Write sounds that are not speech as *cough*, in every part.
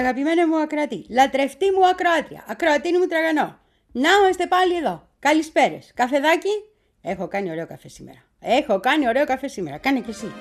Πολύ αγαπημένο μου ακροατή, λατρευτή μου ακροάτρια, ακροατή μου τραγανό. Να είμαστε πάλι εδώ. Καλησπέρες. Καφεδάκι. Έχω κάνει ωραίο καφέ σήμερα. Έχω κάνει ωραίο καφέ σήμερα. Κάνε και εσύ.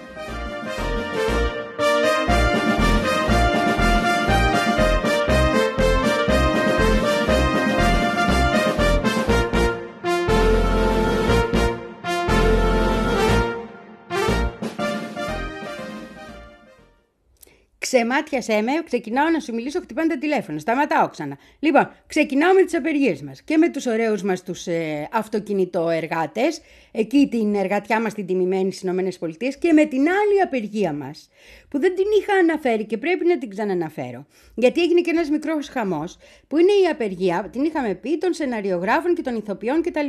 Ξεμάτιασέ με, ξεκινάω να σου μιλήσω, χτυπάνε τα τηλέφωνα. Σταματάω ξανά. Λοιπόν, ξεκινάω με τις απεργίες μας και με τους ωραίους μας τους ε, αυτοκινητοεργάτες, εκεί την εργατιά μας την τιμημένη στις ΗΠΑ και με την άλλη απεργία μας, που δεν την είχα αναφέρει και πρέπει να την ξαναναφέρω. Γιατί έγινε και ένας μικρός χαμός, που είναι η απεργία, την είχαμε πει, των σεναριογράφων και των ηθοποιών κτλ.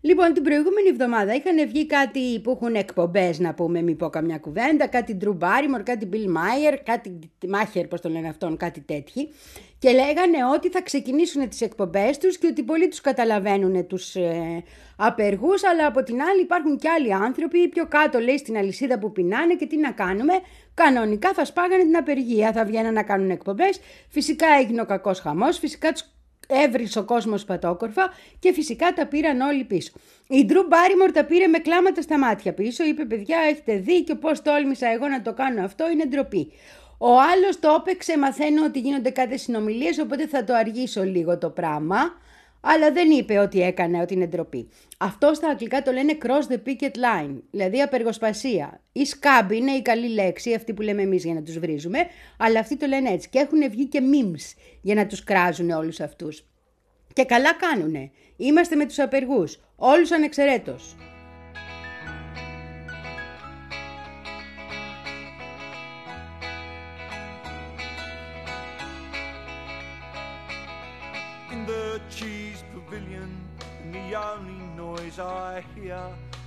Λοιπόν, την προηγούμενη εβδομάδα είχαν βγει κάτι που έχουν εκπομπές, να πούμε, μη πω καμιά κουβέντα, κάτι Drew Barrymore, κάτι Bill Meyer, κάτι Μάχερ, πώς το λένε αυτόν, κάτι τέτοιοι. Και λέγανε ότι θα ξεκινήσουν τις εκπομπές τους και ότι πολλοί τους καταλαβαίνουν τους ε, απεργούς, αλλά από την άλλη υπάρχουν και άλλοι άνθρωποι πιο κάτω, λέει, στην αλυσίδα που πεινάνε και τι να κάνουμε. Κανονικά θα σπάγανε την απεργία, θα βγαίνουν να κάνουν εκπομπές. Φυσικά έγινε ο κακός χαμός, φυσικά τους έβρισε ο κόσμος πατόκορφα και φυσικά τα πήραν όλοι πίσω. Η Ντρου Μπάριμορ τα πήρε με κλάματα στα μάτια πίσω. Είπε: Παιδιά, έχετε δει και πώς τόλμησα εγώ να το κάνω αυτό, είναι ντροπή. Ο άλλος το έπαιξε, μαθαίνω ότι γίνονται κάτι συνομιλίες, οπότε θα το αργήσω λίγο το πράγμα. Αλλά δεν είπε ότι έκανε, ότι είναι ντροπή. Αυτό στα αγγλικά το λένε cross the picket line, δηλαδή απεργοσπασία. Η scab είναι η καλή λέξη, αυτή που λέμε εμείς για να τους βρίζουμε, αλλά αυτοί το λένε έτσι. Και έχουν βγει και memes για να τους κράζουν όλους αυτούς. Και καλά κάνουνε. Είμαστε με τους απεργούς, όλους ανεξαιρέτως. I hear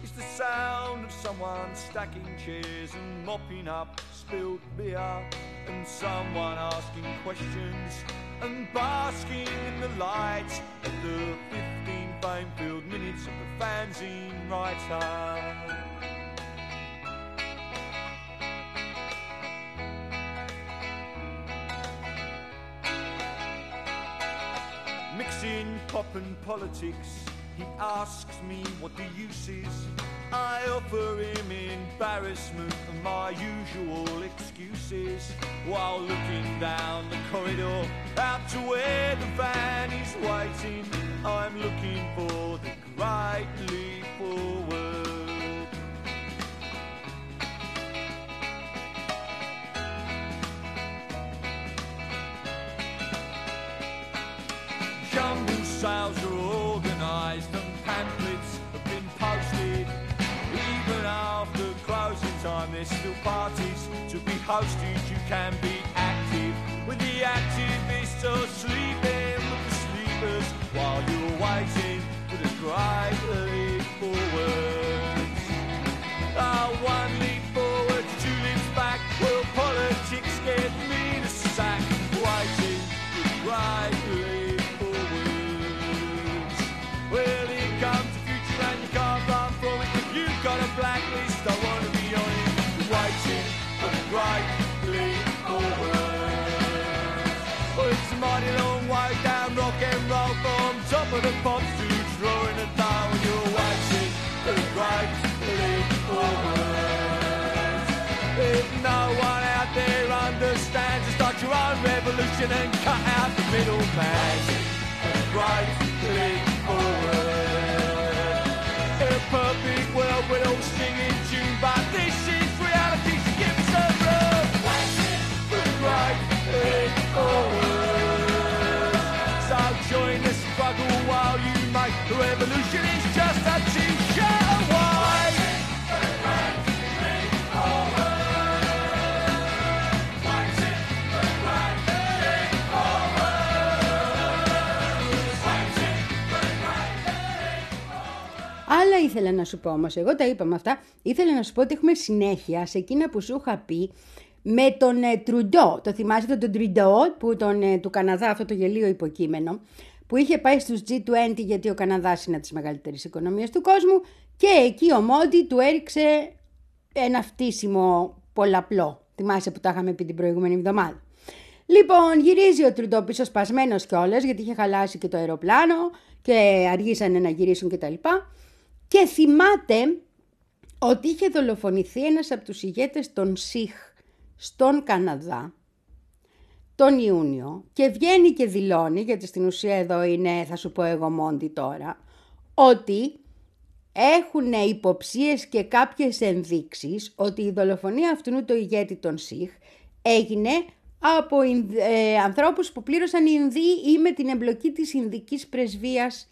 is the sound of someone stacking chairs and mopping up spilled beer, and someone asking questions and basking in the light of the 15 fame-filled minutes of the fanzine writer. Mixing pop and politics he asks me what the use is. I offer him embarrassment and my usual excuses while looking down the corridor out to where the van is waiting. I'm looking for the great leap forward. Jumble sales are organised and pamphlets have been posted. Even after closing time, there's still parties to be hosted. You can be active with the activists or sleeping with the sleepers while you're waiting for the great of the to when you're for the great leap forward. If no one out there understands, start your own revolution and cut out the middleman. Great leap forward. In a perfect world, we'd all sing Άλλα ήθελα να σου πω όμως, εγώ τα είπαμε αυτά, ήθελα να σου πω ότι έχουμε συνέχεια σε εκείνα που σου είχα πει με τον ε, Τρουντό. Το θυμάσαι τον Τρουντό που τον, ε, του Καναδά, αυτό το γελίο υποκείμενο, που είχε πάει στους G20 γιατί ο Καναδάς είναι από τις μεγαλύτερες οικονομίες του κόσμου και εκεί ο Μόντι του έριξε ένα φτύσιμο πολλαπλό. Θυμάσαι που τα είχαμε πει την προηγούμενη εβδομάδα. Λοιπόν, γυρίζει ο Τρουντό πίσω σπασμένος κιόλας γιατί είχε χαλάσει και το αεροπλάνο και αργήσανε να γυρίσουν κτλ. Και, και θυμάται ότι είχε δολοφονηθεί ένας από τους ηγέτες των ΣΥΧ στον Καναδά τον Ιούνιο και βγαίνει και δηλώνει, γιατί στην ουσία εδώ είναι, θα σου πω εγώ μόντι τώρα, ότι έχουν υποψίες και κάποιες ενδείξεις ότι η δολοφονία αυτού του ηγέτη των ΣΥΧ έγινε από ε, ανθρώπους που πλήρωσαν οι Ινδοί ή με την εμπλοκή της Ινδικής πρεσβείας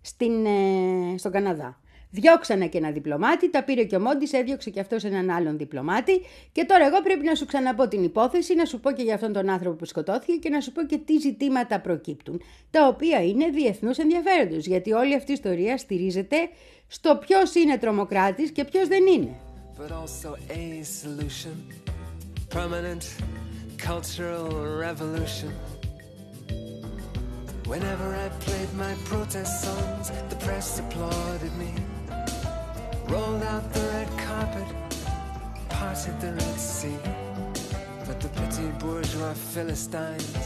στην, ε, στον Καναδά. Διώξανε και ένα διπλωμάτη, τα πήρε και ο Μόντι, έδιωξε και αυτός έναν άλλον διπλωμάτι. Και τώρα εγώ πρέπει να σου ξαναπώ την υπόθεση, να σου πω και για αυτόν τον άνθρωπο που σκοτώθηκε και να σου πω και τι ζητήματα προκύπτουν. Τα οποία είναι διεθνού ενδιαφέροντος, γιατί όλη αυτή η ιστορία στηρίζεται στο ποιος είναι τρομοκράτης και ποιος δεν είναι. Whenever I played my protest songs, the press applauded me. Rolled out the red carpet, parted the Red Sea. But the petty bourgeois Philistines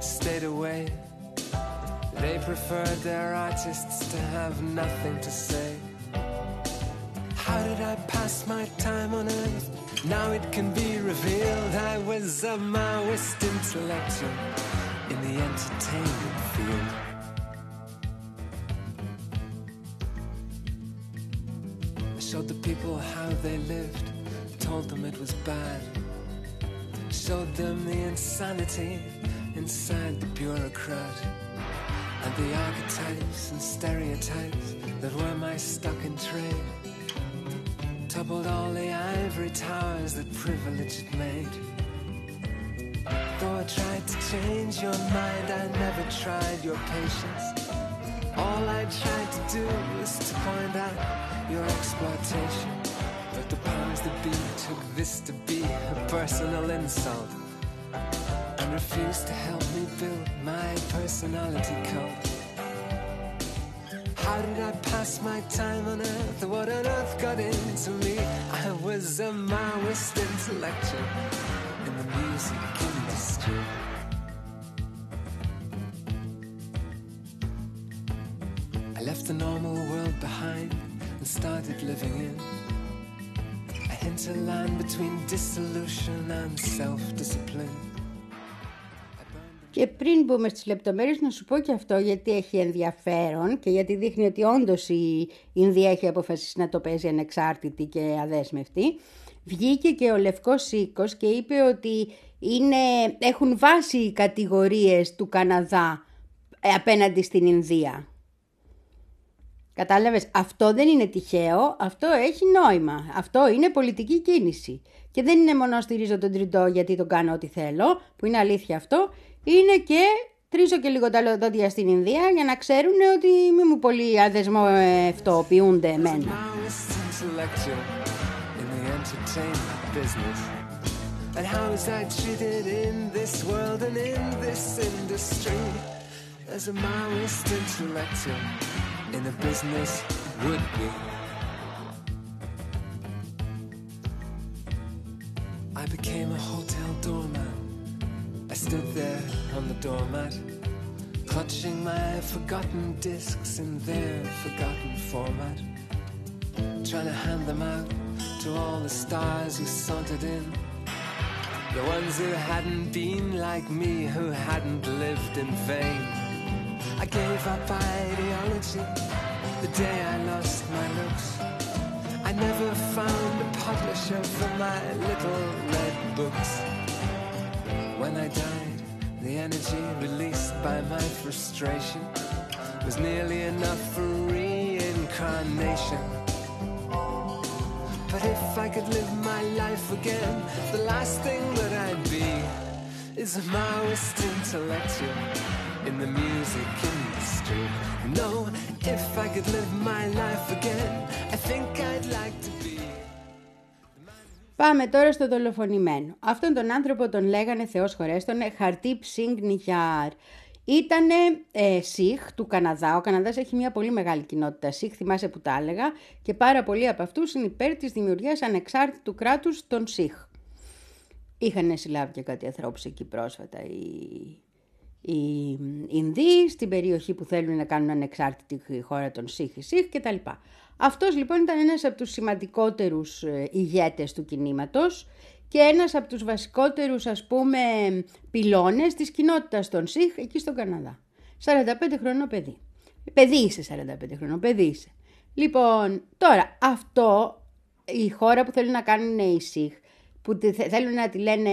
stayed away. They preferred their artists to have nothing to say. How did I pass my time on earth? Now it can be revealed I was a Maoist intellectual in the entertainment field. Showed the people how they lived, told them it was bad. Showed them the insanity inside the bureaucrat. And the archetypes and stereotypes that were my stock in trade. Toppled all the ivory towers that privilege had made. Though I tried to change your mind, I never tried your patience. All I tried to do was to point out your exploitation. But the powers that be took this to be a personal insult and refused to help me build my personality cult. How did I pass my time on earth? What on earth got into me? I was a Maoist intellectual in the music Και πριν μπούμε στις λεπτομέρειες να σου πω και αυτό γιατί έχει ενδιαφέρον και γιατί δείχνει ότι όντως η Ινδία έχει αποφασίσει να το παίζει ανεξάρτητη και αδέσμευτη. Βγήκε και ο Λευκός Σίκος και είπε ότι είναι, έχουν βάσει οι κατηγορίες του Καναδά απέναντι στην Ινδία. Κατάλαβες, αυτό δεν είναι τυχαίο, αυτό έχει νόημα. Αυτό είναι πολιτική κίνηση. Και δεν είναι μόνο στηρίζω τον τριτό γιατί τον κάνω ό,τι θέλω, που είναι αλήθεια αυτό, είναι και τρίζω και λίγο τα λοδόντια στην Ινδία για να ξέρουν ότι μη μου πολύ αδεσμευτοποιούνται εμένα. in a business would be. I became a hotel doorman. I stood there on the doormat, clutching my forgotten discs in their forgotten format, trying to hand them out to all the stars who sauntered in. The ones who hadn't been like me, who hadn't lived in vain. I gave up ideology the day I lost my looks. I never found a publisher for my little red books. When I died, the energy released by my frustration was nearly enough for reincarnation. But if I could live my life again, the last thing that I'd be is a Maoist intellectual. in the music industry. No, if I could live my life again, I think I'd like to be. Πάμε τώρα στο δολοφονημένο. Αυτόν τον άνθρωπο τον λέγανε Θεός χωρέστον Χαρτίπ Σινγκ Νιχιάρ. Ήτανε ε, Σιχ του Καναδά. Ο Καναδάς έχει μια πολύ μεγάλη κοινότητα Σιχ, θυμάσαι που τα έλεγα, και πάρα πολλοί από αυτούς είναι υπέρ της δημιουργίας ανεξάρτητου κράτους των Σιχ. Είχαν συλλάβει και κάτι ανθρώπους εκεί πρόσφατα οι, οι Ινδοί, στην περιοχή που θέλουν να κάνουν ανεξάρτητη χώρα των Σίχ, Σίχ κτλ. Αυτός λοιπόν ήταν ένας από τους σημαντικότερους ε, ηγέτες του κινήματος και ένας από τους βασικότερους ας πούμε πυλώνες της κοινότητας των Σίχ εκεί στον Καναδά. 45 χρονών παιδί. Παιδί είσαι 45 χρονών, παιδί είσαι. Λοιπόν, τώρα αυτό η χώρα που θέλουν να κάνουν οι Σίχ, που θέλουν να τη λένε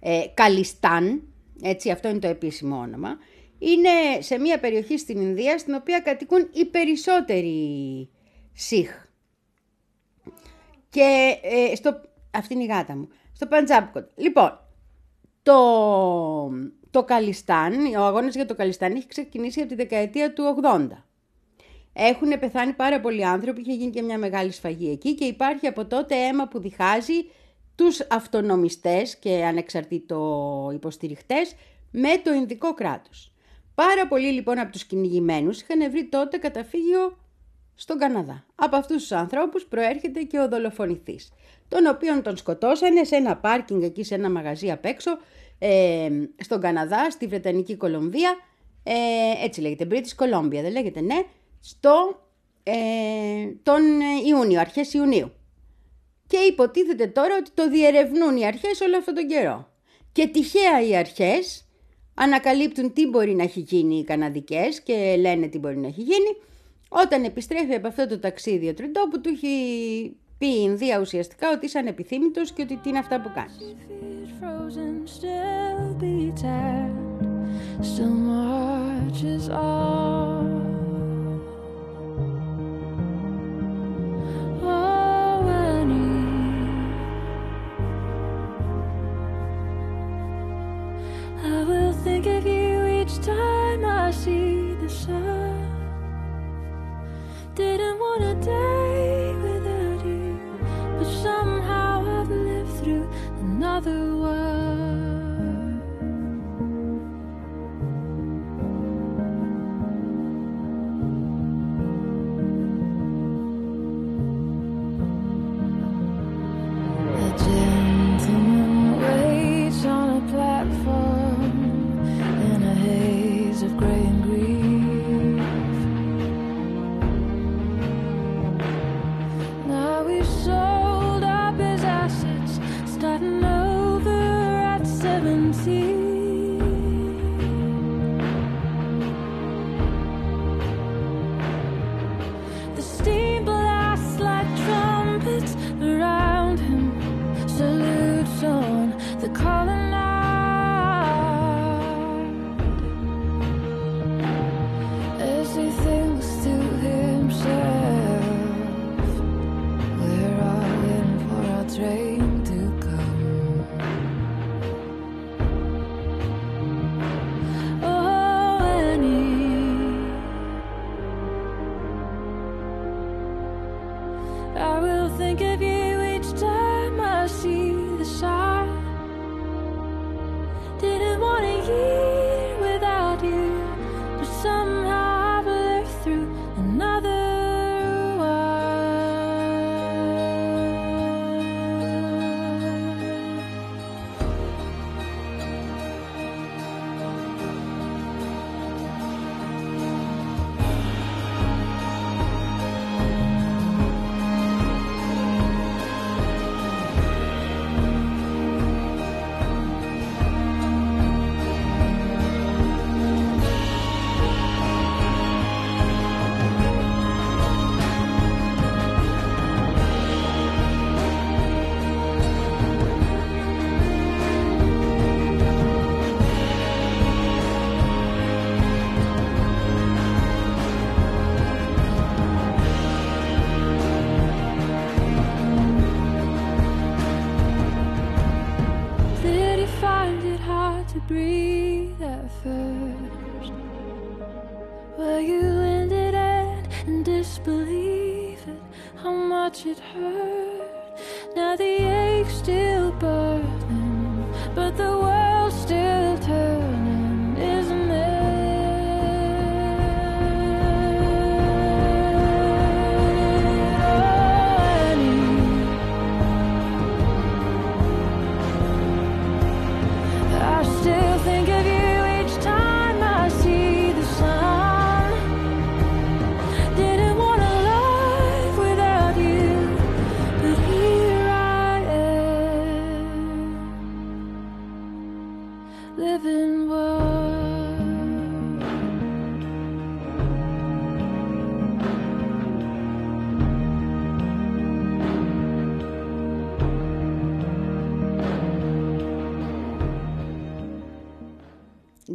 ε, Καλιστάν, έτσι αυτό είναι το επίσημο όνομα, είναι σε μια περιοχή στην Ινδία στην οποία κατοικούν οι περισσότεροι Σίχ. Και ε, στο, αυτή είναι η γάτα μου, στο Παντζάμπκοτ. Λοιπόν, το, το Καλιστάν, ο αγώνας για το Καλιστάν έχει ξεκινήσει από τη δεκαετία του 80. Έχουν πεθάνει πάρα πολλοί άνθρωποι, είχε γίνει και μια μεγάλη σφαγή εκεί και υπάρχει από τότε αίμα που διχάζει τους αυτονομιστές και ανεξαρτήτω υποστηριχτές με το Ινδικό κράτος. Πάρα πολλοί λοιπόν από τους κυνηγημένους είχαν βρει τότε καταφύγιο στον Καναδά. Από αυτούς τους ανθρώπους προέρχεται και ο δολοφονηθής, τον οποίον τον σκοτώσανε σε ένα πάρκινγκ εκεί σε ένα μαγαζί απ' έξω, ε, στον Καναδά, στη Βρετανική Κολομβία, ε, έτσι λέγεται, British Columbia, δεν λέγεται, ναι, στο ε, τον Ιούνιο, αρχές Ιουνίου. Και υποτίθεται τώρα ότι το διερευνούν οι αρχές όλο αυτόν τον καιρό. Και τυχαία οι αρχές ανακαλύπτουν τι μπορεί να έχει γίνει οι Καναδικές και λένε τι μπορεί να έχει γίνει όταν επιστρέφει από αυτό το ταξίδι ο Τριντό που του έχει πει η Ινδία ουσιαστικά ότι είσαι ανεπιθύμητος και ότι τι είναι αυτά που κάνεις. I time I see the sun. Didn't want a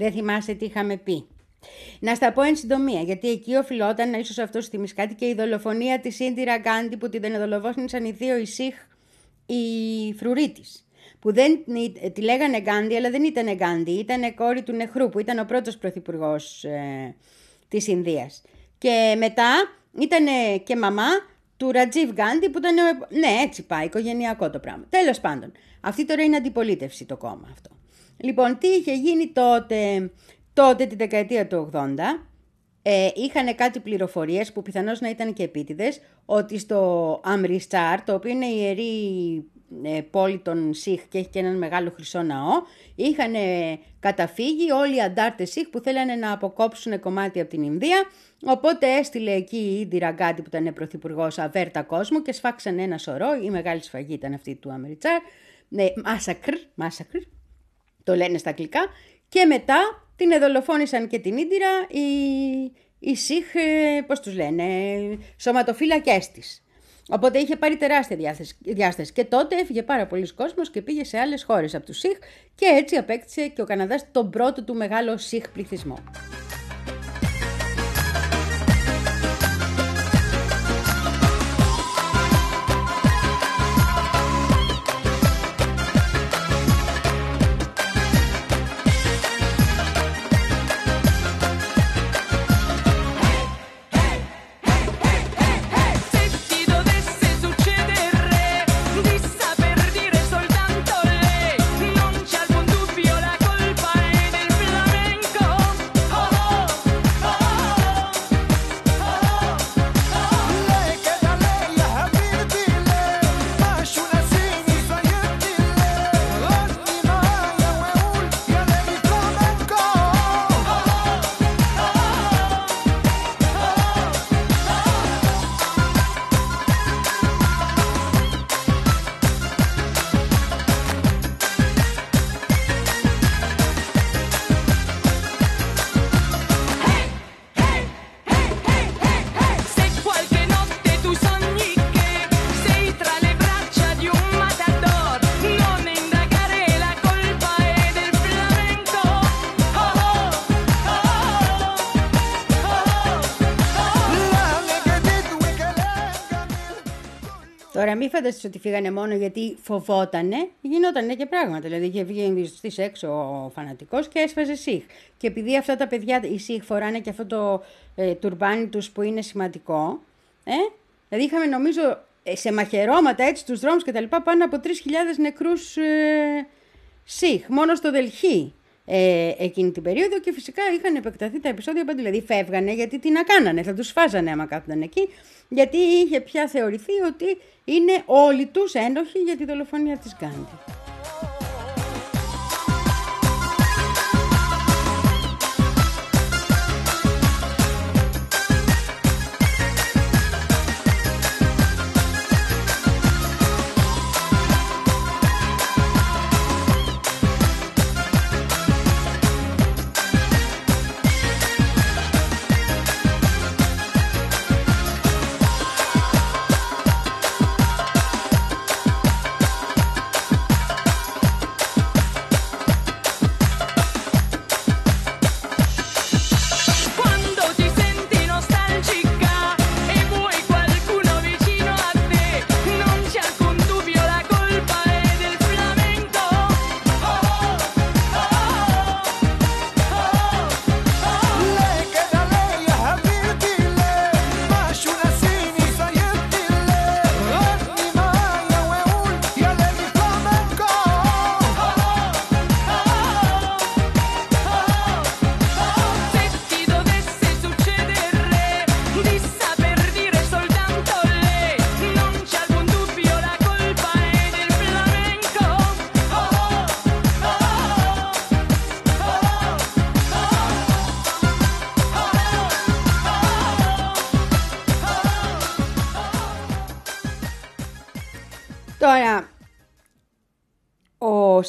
Δεν θυμάσαι τι είχαμε πει. Να στα πω εν συντομία, γιατί εκεί οφειλόταν, ίσως αυτός σου θυμίσει κάτι, και η δολοφονία της Ίντιρα Γκάντι που την δολοφόνησαν οι δύο η Σιχ, η φρουρή τη. Που δεν τη λέγανε Γκάντι, αλλά δεν ήταν Γκάντι, ήταν κόρη του Νεχρού, που ήταν ο πρώτος πρωθυπουργός ε, της Ινδίας. Και μετά ήταν και μαμά του Ρατζίβ Γκάντι που ήταν. Ναι, έτσι πάει, οικογενειακό το πράγμα. Τέλος πάντων, αυτή τώρα είναι αντιπολίτευση το κόμμα αυτό. Λοιπόν, τι είχε γίνει τότε, τότε τη δεκαετία του 80, ε, είχαν κάτι πληροφορίες που πιθανώς να ήταν και επίτηδες, ότι στο Αμριστάρ, το οποίο είναι η ιερή ε, πόλη των Σιχ και έχει και έναν μεγάλο χρυσό ναό, είχαν καταφύγει όλοι οι αντάρτες Σιχ που θέλανε να αποκόψουν κομμάτι από την Ινδία, οπότε έστειλε εκεί η Ίντι που ήταν πρωθυπουργός αβέρτα κόσμου και σφάξαν ένα σωρό, η μεγάλη σφαγή ήταν αυτή του Αμριτσάρ, ναι, μάσακρ, μάσακρ, το λένε στα αγγλικά, και μετά την εδολοφόνησαν και την Ίντιρα οι, οι Σιχ, ε, πώς τους λένε, σωματοφύλακές της. Οπότε είχε πάρει τεράστια διάσταση. Και τότε έφυγε πάρα πολλοί κόσμος και πήγε σε άλλες χώρες από τους Σιχ και έτσι απέκτησε και ο Καναδάς τον πρώτο του μεγάλο Σιχ πληθυσμό. Τώρα μην φανταστείς ότι φύγανε μόνο γιατί φοβότανε, γινότανε και πράγματα. Δηλαδή είχε βγει στις έξω ο φανατικός και έσφαζε σιχ. Και επειδή αυτά τα παιδιά, οι σιχ φοράνε και αυτό το ε, τουρμπάνι τους που είναι σημαντικό, ε, δηλαδή είχαμε νομίζω ε, σε μαχαιρώματα έτσι στους δρόμους και τα λοιπά πάνω από 3.000 νεκρούς ε, σιχ, μόνο στο Δελχή ε, εκείνη την περίοδο και φυσικά είχαν επεκταθεί τα επεισόδια παντού. Δηλαδή φεύγανε γιατί τι να κάνανε, θα τους φάζανε άμα κάθονταν εκεί, γιατί είχε πια θεωρηθεί ότι είναι όλοι τους ένοχοι για τη δολοφονία της Γκάντι.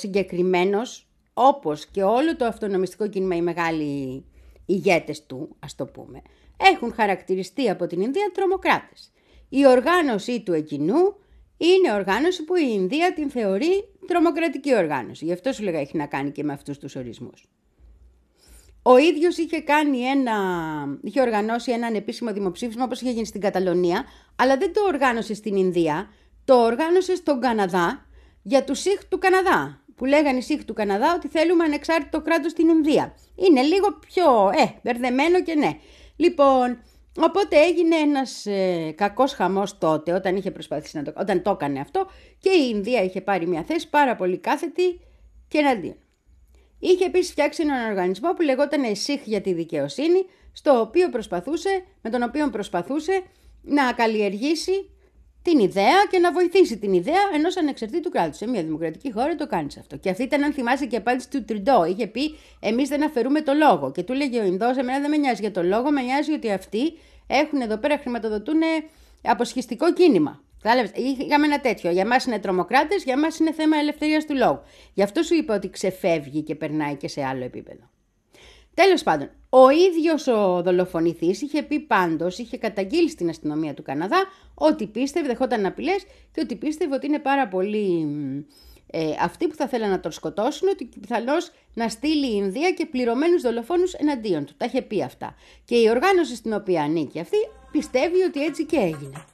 Συγκεκριμένος, όπως και όλο το αυτονομιστικό κίνημα, οι μεγάλοι ηγέτες του, ας το πούμε, έχουν χαρακτηριστεί από την Ινδία τρομοκράτες. Η οργάνωσή του εκείνου είναι οργάνωση που η Ινδία την θεωρεί τρομοκρατική οργάνωση. Γι' αυτό σου λέγα έχει να κάνει και με αυτούς τους ορισμούς. Ο ίδιος είχε, κάνει ένα, είχε οργανώσει ένα ανεπίσημο δημοψήφισμα όπως είχε γίνει στην Καταλωνία, αλλά δεν το οργάνωσε στην Ινδία, το οργάνωσε στον Καναδά για τους ΣΥΧ του Καναδά. Που λέγανε οι ΣΥΧ του Καναδά ότι θέλουμε ανεξάρτητο κράτος στην Ινδία. Είναι λίγο πιο, ε, μπερδεμένο και ναι. Λοιπόν, οπότε έγινε ένας ε, κακός χαμός τότε όταν είχε προσπαθήσει να το, όταν το έκανε αυτό και η Ινδία είχε πάρει μια θέση πάρα πολύ κάθετη και εναντίον. Είχε επίσης φτιάξει έναν οργανισμό που λεγόταν ΕΣΥΧ για τη δικαιοσύνη, στο οποίο προσπαθούσε, με τον οποίο προσπαθούσε να καλλιεργήσει την ιδέα και να βοηθήσει την ιδέα ενός ανεξαρτήτου κράτους. Σε μια δημοκρατική χώρα το κάνεις αυτό. Και αυτή ήταν, αν θυμάσαι, και απάντηση του Τριντό. Είχε πει: Εμείς δεν αφαιρούμε το λόγο. Και του λέγε ο Ινδός: Εμένα δεν με νοιάζει για το λόγο, με νοιάζει ότι αυτοί έχουν εδώ πέρα χρηματοδοτούν αποσχιστικό κίνημα. Είχαμε ένα τέτοιο. Για μας είναι τρομοκράτες, για μας είναι θέμα ελευθερίας του λόγου. Γι' αυτό σου είπα ότι ξεφεύγει και περνάει και σε άλλο επίπεδο. Τέλος πάντων, ο ίδιος ο δολοφονηθής είχε πει πάντως, είχε καταγγείλει στην αστυνομία του Καναδά ότι πίστευε, δεχόταν απειλές και ότι πίστευε ότι είναι πάρα πολύ ε, αυτοί που θα θέλαν να τον σκοτώσουν, ότι πιθανώ να στείλει η Ινδία και πληρωμένους δολοφόνους εναντίον του. Τα είχε πει αυτά. Και η οργάνωση στην οποία ανήκει αυτή πιστεύει ότι έτσι και έγινε.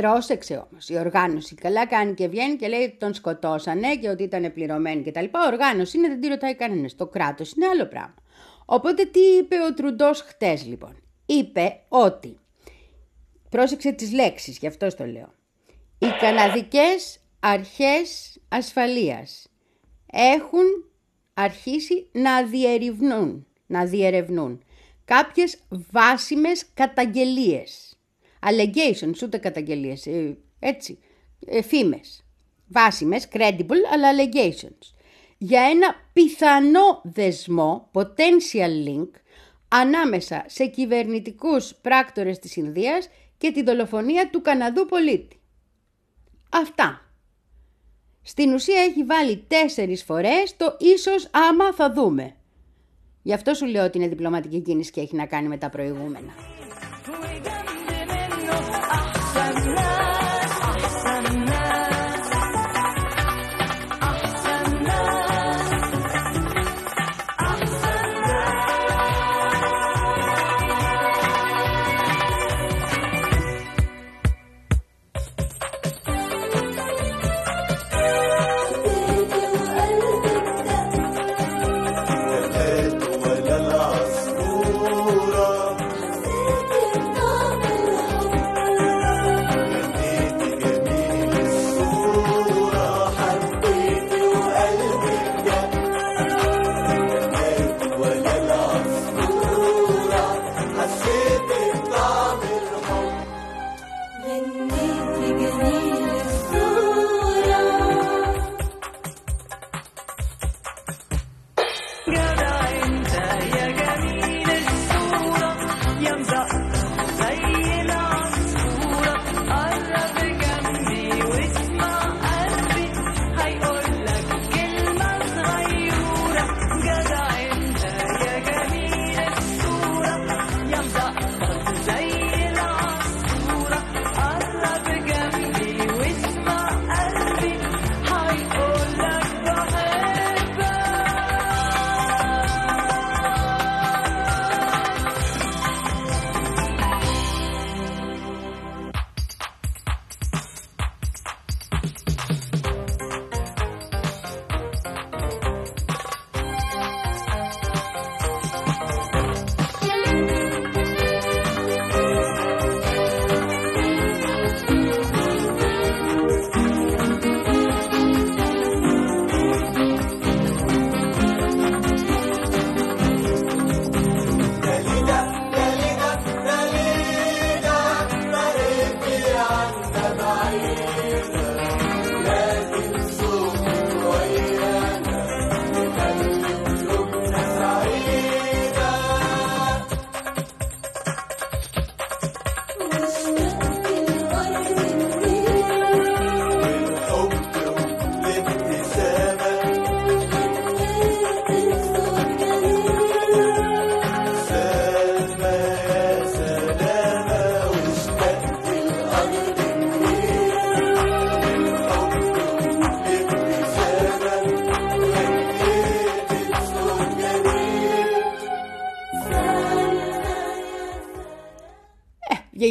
Πρόσεξε όμως. Η οργάνωση καλά κάνει και βγαίνει και λέει ότι τον σκοτώσανε και ότι ήταν πληρωμένοι κτλ. Οργάνωση είναι, δεν τη ρωτάει κανένας. Το κράτος είναι άλλο πράγμα. Οπότε τι είπε ο Τρουντός χτες λοιπόν; Είπε ότι. Πρόσεξε τις λέξεις, γι' αυτό το λέω. Οι καναδικές αρχές ασφαλείας έχουν αρχίσει να διερευνούν, να διερευνούν κάποιες βάσιμες καταγγελίες allegations, ούτε καταγγελίες, ε, έτσι, ε, φήμες, βάσιμες, credible, αλλά allegations, για ένα πιθανό δεσμό, potential link, ανάμεσα σε κυβερνητικούς πράκτορες της Ινδίας και τη δολοφονία του Καναδού πολίτη. Αυτά. Στην ουσία έχει βάλει τέσσερις φορές το ίσως άμα θα δούμε. Γι' αυτό σου λέω ότι είναι διπλωματική κίνηση και έχει να κάνει με τα προηγούμενα.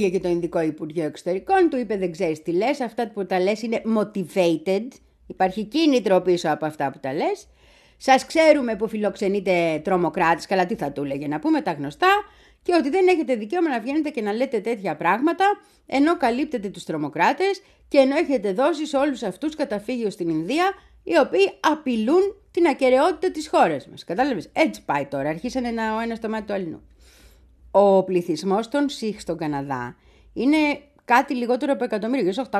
Βγήκε και το Ινδικό Υπουργείο Εξωτερικών, του είπε δεν ξέρεις τι λες, αυτά που τα λες είναι motivated, υπάρχει κίνητρο πίσω από αυτά που τα λες. Σας ξέρουμε που φιλοξενείτε τρομοκράτες, καλά τι θα του έλεγε να πούμε τα γνωστά και ότι δεν έχετε δικαίωμα να βγαίνετε και να λέτε τέτοια πράγματα ενώ καλύπτετε τους τρομοκράτες και ενώ έχετε δώσει σε όλους αυτούς καταφύγιο στην Ινδία οι οποίοι απειλούν την ακαιρεότητα της χώρας μας. Κατάλαβες, έτσι πάει τώρα, αρχίσανε ένα, ο ένας το μάτι του αλλού. Ο πληθυσμός των ΣΥΧ στον Καναδά είναι κάτι λιγότερο από εκατομμύριο, 800.000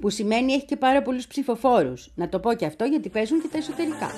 που σημαίνει έχει και πάρα πολλούς ψηφοφόρους. Να το πω και αυτό γιατί παίζουν και τα εσωτερικά.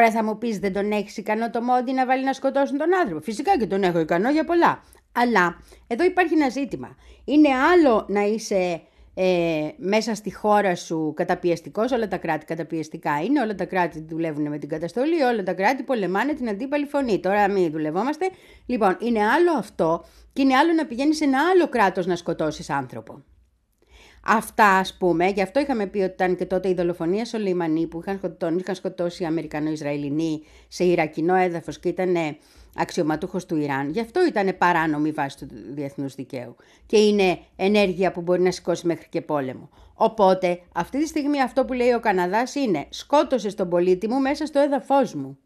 Τώρα θα μου πεις δεν τον έχεις ικανό το μόντι να βάλει να σκοτώσουν τον άνθρωπο. Φυσικά και τον έχω ικανό για πολλά. Αλλά εδώ υπάρχει ένα ζήτημα. Είναι άλλο να είσαι ε, μέσα στη χώρα σου καταπιεστικός, όλα τα κράτη καταπιεστικά είναι, όλα τα κράτη δουλεύουν με την καταστολή, όλα τα κράτη πολεμάνε την αντίπαλη φωνή. Τώρα μην δουλευόμαστε. Λοιπόν, είναι άλλο αυτό και είναι άλλο να πηγαίνεις σε ένα άλλο κράτος να σκοτώσεις άνθρωπο. Αυτά ας πούμε, γι' αυτό είχαμε πει ότι ήταν και τότε η δολοφονία στο Λιμανί που είχαν, τον είχαν σκοτώσει οι Αμερικανο-Ισραηλινοί σε Ιρακινό έδαφος και ήταν αξιωματούχος του Ιράν. Γι' αυτό ήταν παράνομη βάση του διεθνούς δικαίου. Και είναι ενέργεια που μπορεί να σηκώσει μέχρι και πόλεμο. Οπότε, αυτή τη στιγμή αυτό που λέει ο Καναδάς είναι σκότωσες τον πολίτη μου μέσα στο έδαφος μου.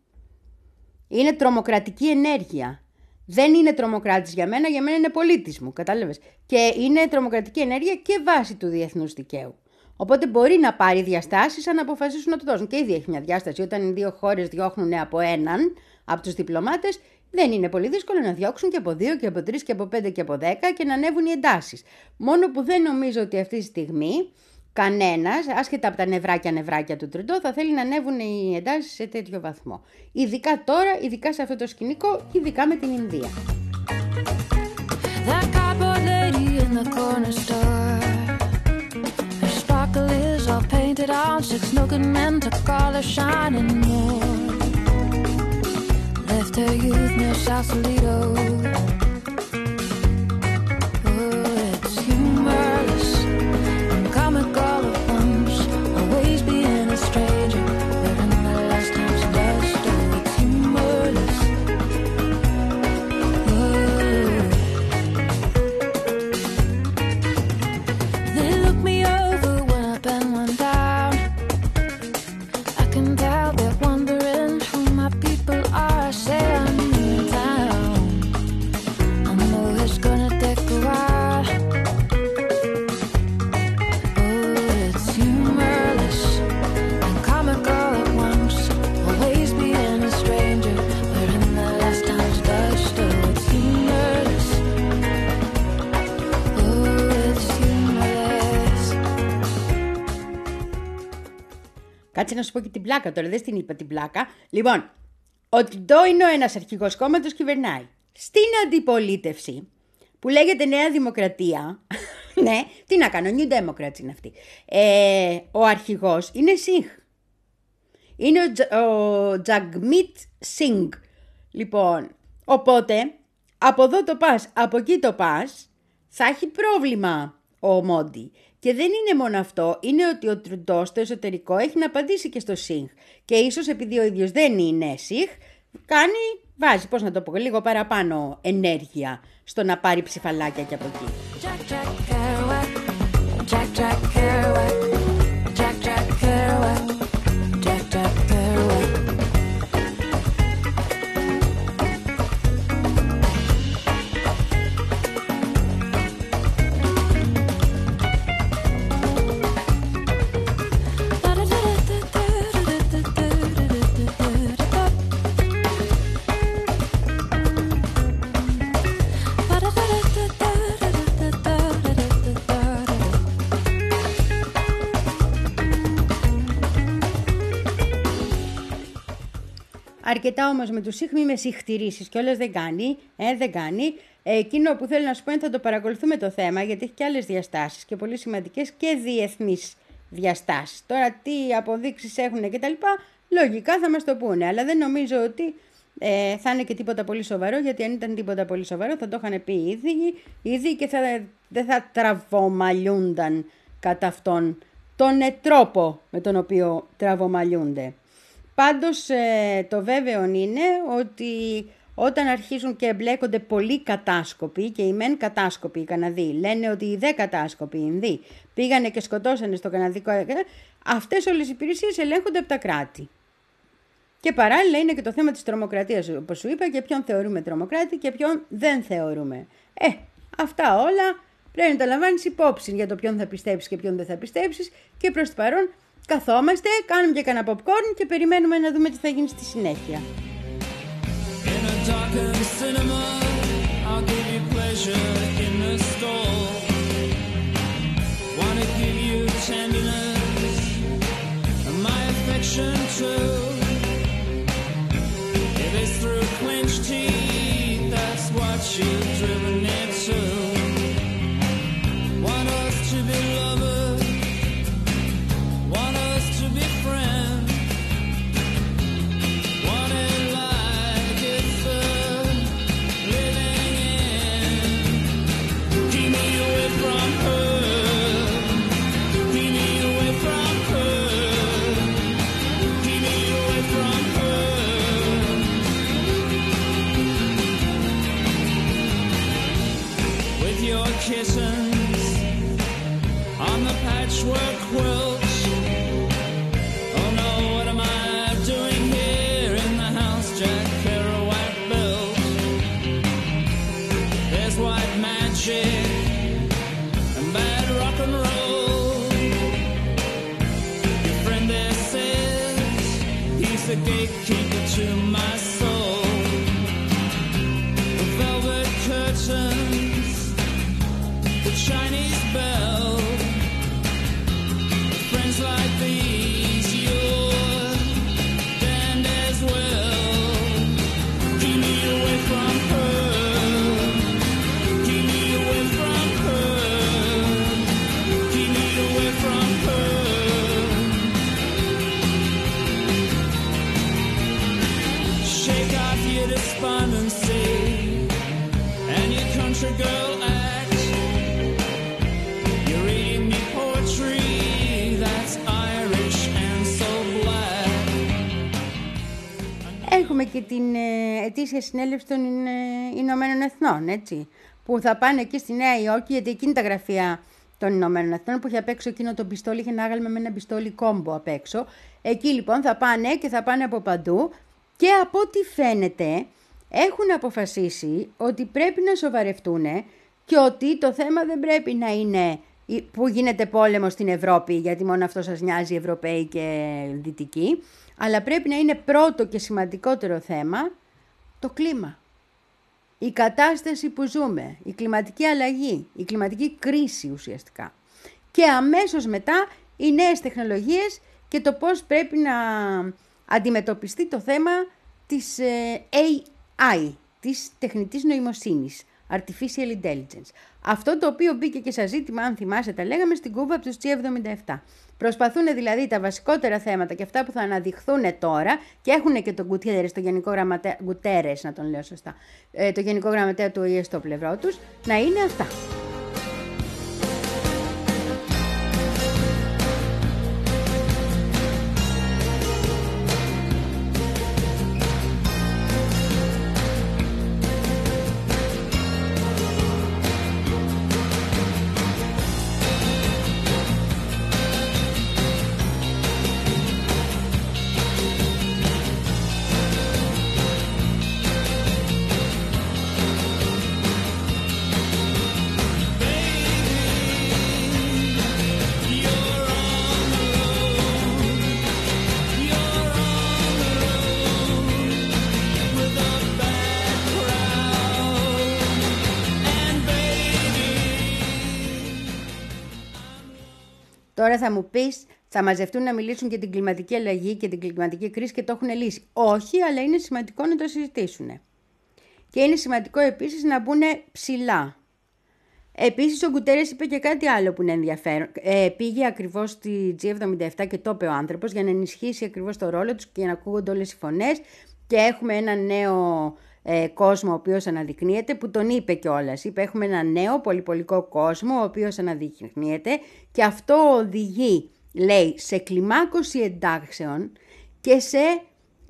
Είναι τρομοκρατική ενέργεια δεν είναι τρομοκράτης για μένα, για μένα είναι πολίτης μου. Κατάλαβες. Και είναι τρομοκρατική ενέργεια και βάση του διεθνούς δικαίου. Οπότε μπορεί να πάρει διαστάσεις αν αποφασίσουν να το δώσουν. Και ήδη έχει μια διάσταση. Όταν οι δύο χώρες διώχνουν από έναν από τους διπλωμάτες, δεν είναι πολύ δύσκολο να διώξουν και από δύο και από τρεις και από πέντε και από δέκα και να ανέβουν οι εντάσεις. Μόνο που δεν νομίζω ότι αυτή τη στιγμή Κανένας, άσχετα από τα νευράκια νευράκια του τριντό, θα θέλει να ανέβουν οι εντάσεις σε τέτοιο βαθμό. Ειδικά τώρα, ειδικά σε αυτό το σκηνικό, ειδικά με την Ινδία. Κάτσε να σου πω και την πλάκα τώρα, δεν την είπα την πλάκα. Λοιπόν, ο Τιντό είναι ο ένας αρχηγός κόμματος κυβερνάει. Στην αντιπολίτευση, που λέγεται Νέα Δημοκρατία, *laughs* ναι, τι να κάνω, New Democrats είναι αυτή. Ε, ο αρχηγός είναι Σιχ. Είναι ο, ο Τζαγμίτ Σινγκ. Λοιπόν, οπότε, από εδώ το πας, από εκεί το πας, θα έχει πρόβλημα ο Μόντι. Και δεν είναι μόνο αυτό, είναι ότι ο Τρουντό στο εσωτερικό έχει να απαντήσει και στο ΣΥΓ. Και ίσως επειδή ο ίδιος δεν είναι ΣΥΓ, κάνει, βάζει, πώς να το πω, λίγο παραπάνω ενέργεια στο να πάρει ψηφαλάκια και από εκεί. Αρκετά όμως με τους σύγχμοι με συχτηρήσεις και όλες δεν κάνει, ε, δεν κάνει. Εκείνο που θέλω να σου πω είναι θα το παρακολουθούμε το θέμα γιατί έχει και άλλες διαστάσεις και πολύ σημαντικές και διεθνείς διαστάσεις. Τώρα τι αποδείξεις έχουν και τα λοιπά, λογικά θα μας το πούνε, αλλά δεν νομίζω ότι ε, θα είναι και τίποτα πολύ σοβαρό, γιατί αν ήταν τίποτα πολύ σοβαρό θα το είχαν πει ήδη, ήδη και θα, δεν θα τραβομαλιούνταν κατά αυτόν τον τρόπο με τον οποίο τραβομαλιούνται. Πάντως ε, το βέβαιο είναι ότι όταν αρχίζουν και εμπλέκονται πολλοί κατάσκοποι και οι μεν κατάσκοποι οι Καναδοί λένε ότι οι δε κατάσκοποι οι Ινδοί πήγανε και σκοτώσανε στο Καναδικό αυτές όλες οι υπηρεσίες ελέγχονται από τα κράτη. Και παράλληλα είναι και το θέμα της τρομοκρατίας όπως σου είπα και ποιον θεωρούμε τρομοκράτη και ποιον δεν θεωρούμε. Ε, αυτά όλα πρέπει να τα λαμβάνεις υπόψη για το ποιον θα πιστέψεις και ποιον δεν θα πιστέψεις και προς το παρόν καθόμαστε, κάνουμε και κανένα popcorn και περιμένουμε να δούμε τι θα γίνει στη συνέχεια. to my και την ε, ετήσια συνέλευση των ε, Ηνωμένων Εθνών, έτσι, που θα πάνε εκεί στη Νέα Υόρκη, γιατί εκείνη τα γραφεία των Ηνωμένων Εθνών που είχε απ' έξω εκείνο το πιστόλι, είχε ένα άγαλμα με ένα πιστόλι κόμπο απ' έξω. Εκεί λοιπόν θα πάνε και θα πάνε από παντού και από ό,τι φαίνεται έχουν αποφασίσει ότι πρέπει να σοβαρευτούν και ότι το θέμα δεν πρέπει να είναι που γίνεται πόλεμος στην Ευρώπη, γιατί μόνο αυτό σας νοιάζει Ευρωπαίοι και Δυτικοί, αλλά πρέπει να είναι πρώτο και σημαντικότερο θέμα το κλίμα. Η κατάσταση που ζούμε, η κλιματική αλλαγή, η κλιματική κρίση ουσιαστικά. Και αμέσως μετά οι νέες τεχνολογίες και το πώς πρέπει να αντιμετωπιστεί το θέμα της ε, AI, της τεχνητής νοημοσύνης, Artificial Intelligence. Αυτό το οποίο μπήκε και σε ζήτημα, αν θυμάσαι, τα λέγαμε στην Κούβα από τους G77. Προσπαθούν δηλαδή τα βασικότερα θέματα και αυτά που θα αναδειχθούν τώρα και έχουν και τον Γκουτιέρες, το Γενικό Γραμματέα, Γκουτέρες, να τον λέω σωστά, ε, το Γενικό Γραμματέα του ΟΗΕ στο πλευρό τους, να είναι αυτά. Τώρα θα μου πεις, θα μαζευτούν να μιλήσουν για την κλιματική αλλαγή και την κλιματική κρίση και το έχουν λύσει. Όχι, αλλά είναι σημαντικό να το συζητήσουν. Και είναι σημαντικό επίσης να μπουν ψηλά. Επίσης, ο Γκουτέρες είπε και κάτι άλλο που είναι ενδιαφέρον. Ε, πήγε ακριβώς στη G77 και το είπε ο άνθρωπος για να ενισχύσει ακριβώς το ρόλο τους και να ακούγονται όλες οι φωνές. Και έχουμε ένα νέο ε, κόσμο ο οποίος αναδεικνύεται που τον είπε κιόλας. Είπε έχουμε ένα νέο πολυπολικό κόσμο ο οποίος αναδεικνύεται και αυτό οδηγεί λέει σε κλιμάκωση εντάξεων και σε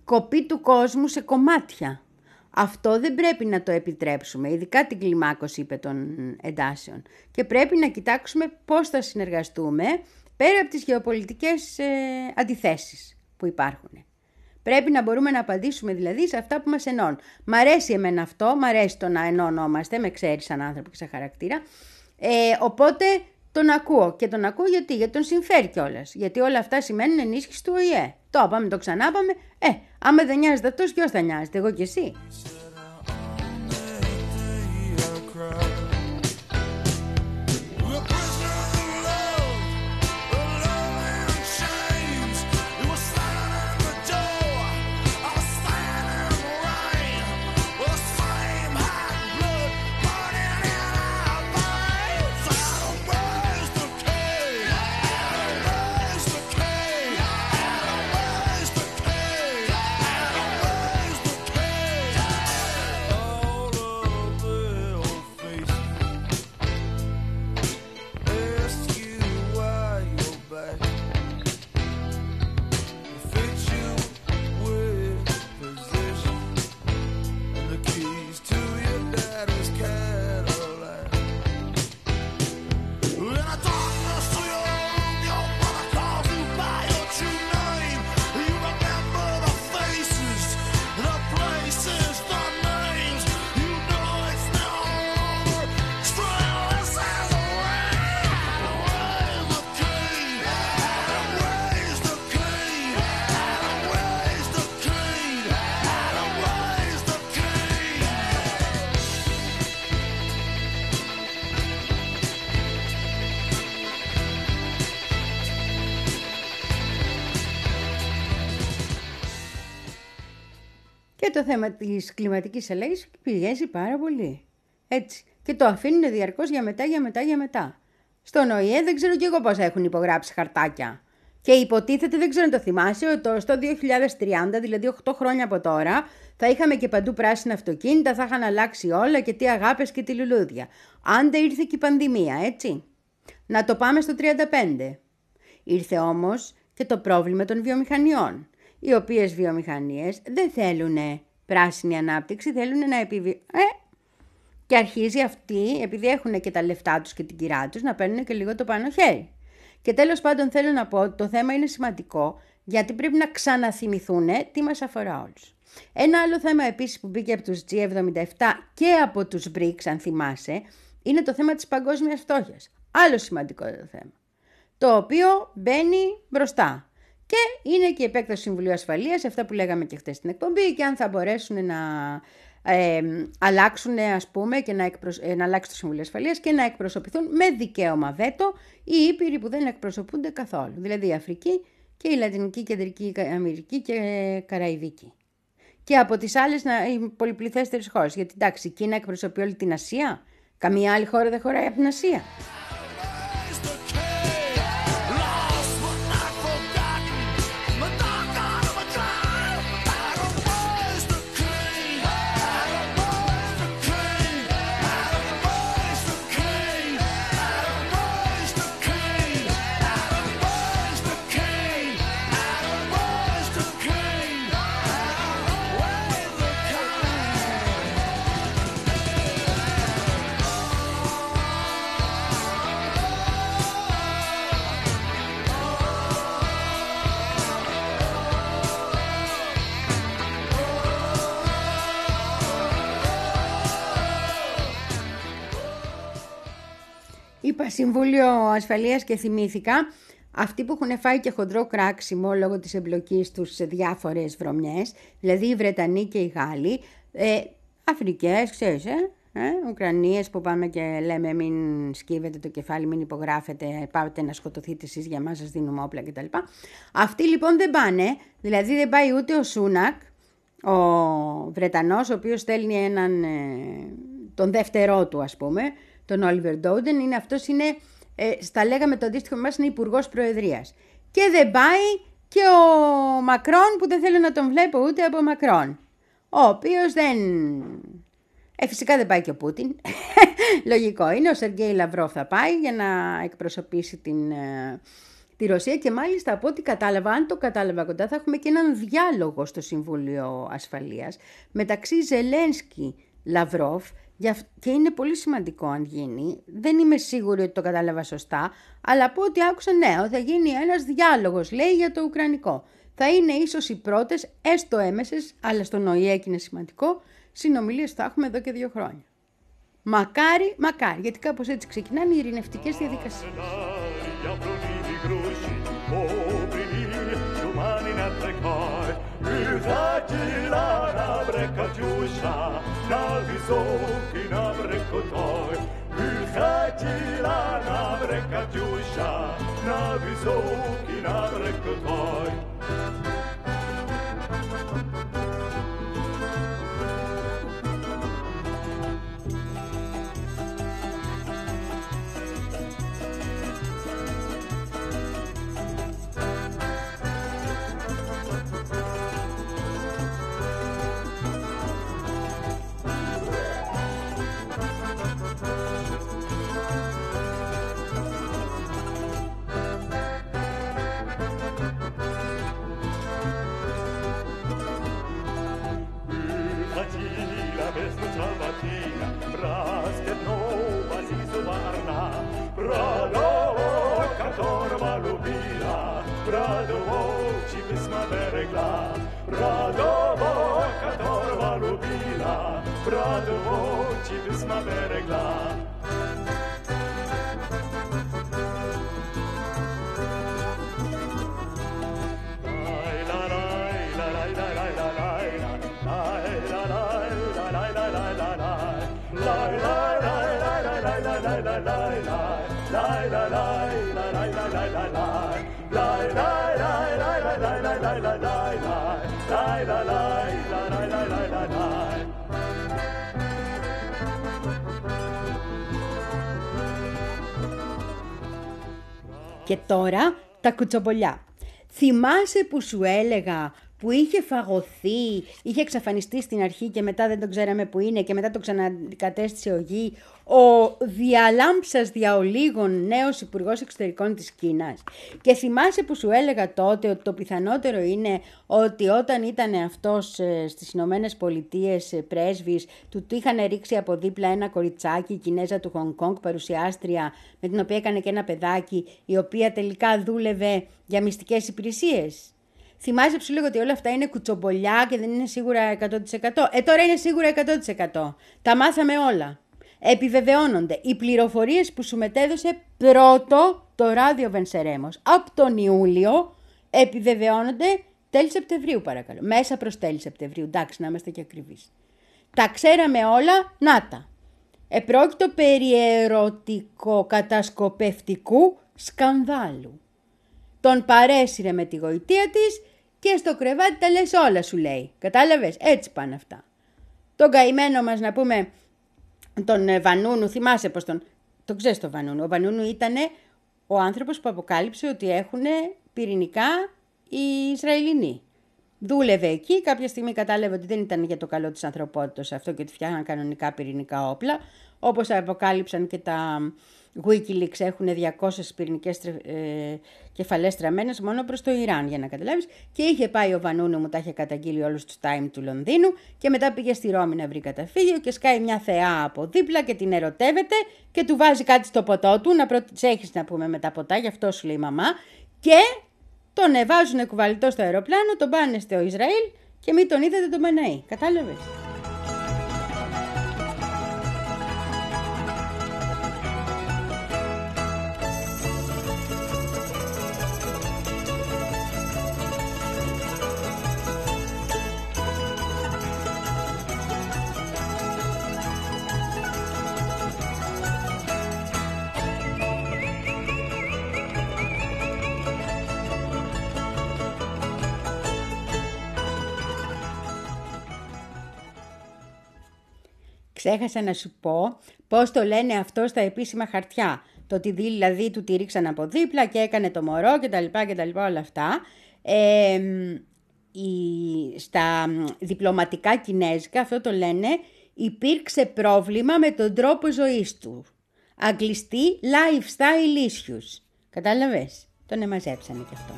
κοπή του κόσμου σε κομμάτια. Αυτό δεν πρέπει να το επιτρέψουμε, ειδικά την κλιμάκωση είπε των εντάσεων. Και πρέπει να κοιτάξουμε πώς θα συνεργαστούμε πέρα από τις γεωπολιτικές ε, αντιθέσεις που υπάρχουν. Πρέπει να μπορούμε να απαντήσουμε δηλαδή σε αυτά που μας ενώνουν. Μ' αρέσει εμένα αυτό, μ' αρέσει το να ενώνομαστε, με ξέρεις σαν άνθρωπο και σαν χαρακτήρα. Ε, οπότε τον ακούω. Και τον ακούω γιατί, γιατί τον συμφέρει κιόλας. Γιατί όλα αυτά σημαίνουν ενίσχυση του ΟΗΕ. Το πάμε, το ξανάπαμε. Ε, άμα δεν νοιάζεται αυτός, ποιος θα νοιάζεται, εγώ κι εσύ. Το θέμα της κλιματικής αλλαγής πιέζει πάρα πολύ. Έτσι. Και το αφήνουν διαρκώς για μετά, για μετά, για μετά. Στον ΟΗΕ δεν ξέρω κι εγώ πώς έχουν υπογράψει χαρτάκια. Και υποτίθεται, δεν ξέρω αν το θυμάσαι, ότι στο 2030, δηλαδή 8 χρόνια από τώρα, θα είχαμε και παντού πράσινα αυτοκίνητα, θα είχαν αλλάξει όλα και τι αγάπες και τι λουλούδια. Άντε ήρθε και η πανδημία, έτσι. Να το πάμε στο 35. Ήρθε όμως και το πρόβλημα των βιομηχανιών οι οποίες βιομηχανίες δεν θέλουν πράσινη ανάπτυξη, θέλουν να επιβιώσουν. Ε, και αρχίζει αυτή, επειδή έχουν και τα λεφτά τους και την κυρά τους, να παίρνουν και λίγο το πάνω χέρι. Και τέλος πάντων θέλω να πω ότι το θέμα είναι σημαντικό, γιατί πρέπει να ξαναθυμηθούν τι μας αφορά όλους. Ένα άλλο θέμα επίσης που μπήκε από τους G77 και από τους BRICS, αν θυμάσαι, είναι το θέμα της παγκόσμιας φτώχειας. Άλλο σημαντικό θέμα. Το οποίο μπαίνει μπροστά. Και είναι και η επέκταση του Συμβουλίου Ασφαλείας, αυτά που λέγαμε και χθες στην εκπομπή, και αν θα μπορέσουν να ε, αλλάξουν, ας πούμε, και να, εκπροσ... Ε, να αλλάξει το Συμβουλίο Ασφαλείας και να εκπροσωπηθούν με δικαίωμα βέτο οι ήπειροι που δεν εκπροσωπούνται καθόλου, δηλαδή η Αφρική και και η Λατινική, Κεντρική Αμερική και Καραϊβική. Και από τις άλλες οι πολυπληθέστερες χώρες. Γιατί εντάξει, η Κίνα εκπροσωπεί όλη την Ασία. Καμία άλλη χώρα δεν χωράει από την Ασία. Είπα Συμβούλιο Ασφαλείας και θυμήθηκα αυτοί που έχουν φάει και χοντρό κράξιμο λόγω της εμπλοκής τους σε διάφορες βρωμιές, δηλαδή οι Βρετανοί και οι Γάλλοι, ε, Αφρικές, ξέρεις, ε, ε, Ουκρανίες που πάμε και λέμε μην σκύβετε το κεφάλι, μην υπογράφετε, πάτε να σκοτωθείτε εσείς για μας, σας δίνουμε όπλα κτλ. Αυτοί λοιπόν δεν πάνε, δηλαδή δεν πάει ούτε ο Σούνακ, ο Βρετανός, ο οποίος στέλνει έναν, ε, τον δεύτερό του ας πούμε, τον Όλιβερ Ντόντεν, είναι αυτός είναι, ε, στα λέγαμε το αντίστοιχο μας, είναι υπουργός Προεδρίας. Και δεν πάει και ο Μακρόν που δεν θέλω να τον βλέπω ούτε από Μακρόν. Ο οποίος δεν... Ε, φυσικά δεν πάει και ο Πούτιν. *laughs* Λογικό είναι. Ο Σεργέη Λαυρόφ θα πάει για να εκπροσωπήσει την, ε, τη Ρωσία και μάλιστα από ό,τι κατάλαβα, αν το κατάλαβα κοντά, θα έχουμε και έναν διάλογο στο Συμβούλιο Ασφαλείας μεταξύ Ζελένσκι Λαυρόφ και είναι πολύ σημαντικό αν γίνει. Δεν είμαι σίγουρη ότι το κατάλαβα σωστά, αλλά από ό,τι άκουσα ναι, θα γίνει ένας διάλογος, λέει, για το Ουκρανικό. Θα είναι ίσως οι πρώτες, έστω έμεσες, αλλά στον ΟΗΕ και είναι σημαντικό, συνομιλίες θα έχουμε εδώ και δύο χρόνια. Μακάρι, μακάρι, γιατί κάπως έτσι ξεκινάνε οι ειρηνευτικές διαδικασίες. Катюша, на високий нам рекотой. Хотіла нам Катюша, на високий нам рекотой. Proroka torba lubila, radował ci wysmaderegla. Radowoka torba lubila, radował ci wysmaderegla. Και τώρα τα κουτσομπολιά. Θυμάσαι που σου έλεγα που είχε φαγωθεί, είχε εξαφανιστεί στην αρχή και μετά δεν τον ξέραμε που είναι και μετά το ξανακατέστησε ο γη, ο διαλάμψας διαολίγων νέος υπουργός Εξωτερικών της Κίνας. Και θυμάσαι που σου έλεγα τότε ότι το πιθανότερο είναι ότι όταν ήταν αυτός ε, στις Ηνωμένες Πολιτείες ε, πρέσβης, του του είχαν ρίξει από δίπλα ένα κοριτσάκι, η Κινέζα του Χονγκ Κόνγκ, παρουσιάστρια, με την οποία έκανε και ένα παιδάκι, η οποία τελικά δούλευε για μυστικές υπηρεσίες. Θυμάσαι που σου λέγω ότι όλα αυτά είναι κουτσομπολιά και δεν είναι σίγουρα 100%. Ε, τώρα είναι σίγουρα 100%. Τα μάθαμε όλα. Επιβεβαιώνονται οι πληροφορίες που σου μετέδωσε πρώτο το ράδιο Βενσερέμος. Από τον Ιούλιο επιβεβαιώνονται τέλη Σεπτεμβρίου παρακαλώ. Μέσα προς τέλη Σεπτεμβρίου. Εντάξει να είμαστε και ακριβείς. Τα ξέραμε όλα, να τα. Επρόκειτο περί ερωτικό κατασκοπευτικού σκανδάλου. τον παρέσυρε με τη γοητεία της και στο κρεβάτι τα λες όλα σου λέει. Κατάλαβες, έτσι πάνε αυτά. Τον καημένο μας να πούμε, τον ε, Βανούνου, θυμάσαι πως τον... Το ξέρεις τον Βανούνου. Ο Βανούνου ήταν ο άνθρωπος που αποκάλυψε ότι έχουν πυρηνικά οι Ισραηλινοί. Δούλευε εκεί, κάποια στιγμή κατάλαβε ότι δεν ήταν για το καλό της ανθρωπότητας αυτό και ότι φτιάχναν κανονικά πυρηνικά όπλα, όπως αποκάλυψαν και τα Wikileaks έχουν 200 πυρηνικές ε, κεφαλές τραμμένες μόνο προς το Ιράν, για να καταλάβεις. Και είχε πάει ο Βανούνου, μου τα είχε καταγγείλει όλους τους Time του Λονδίνου. Και μετά πήγε στη Ρώμη να βρει καταφύγιο και σκάει μια θεά από δίπλα και την ερωτεύεται και του βάζει κάτι στο ποτό του να προσέχει να πούμε με τα ποτά, γι' αυτό σου λέει η μαμά. Και τον βάζουν κουβαλιτό στο αεροπλάνο, τον πάνε στο Ισραήλ και μην τον είδατε τον Παναή. Κατάλαβες; Ξέχασα να σου πω πώς το λένε αυτό στα επίσημα χαρτιά. Το ότι δηλαδή του τη ρίξαν από δίπλα και έκανε το μωρό και τα λοιπά και τα λοιπά όλα αυτά. Ε, η, στα διπλωματικά κινέζικα αυτό το λένε υπήρξε πρόβλημα με τον τρόπο ζωής του. Αγγλιστή lifestyle issues. Κατάλαβες; Τον εμαζέψανε κι αυτό.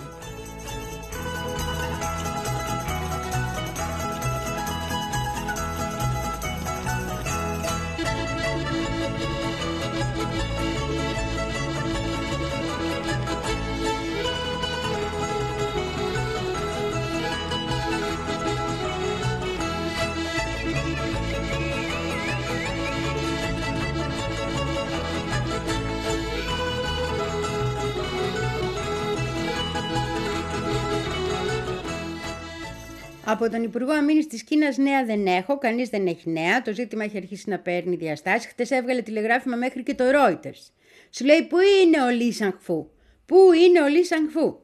Από τον Υπουργό Αμήνης της Κίνας νέα δεν έχω, κανείς δεν έχει νέα. Το ζήτημα έχει αρχίσει να παίρνει διαστάσεις. Χτες έβγαλε τηλεγράφημα μέχρι και το Reuters. Σου λέει πού είναι ο Λί Σαγφού. Πού είναι ο Λί Σαγφού.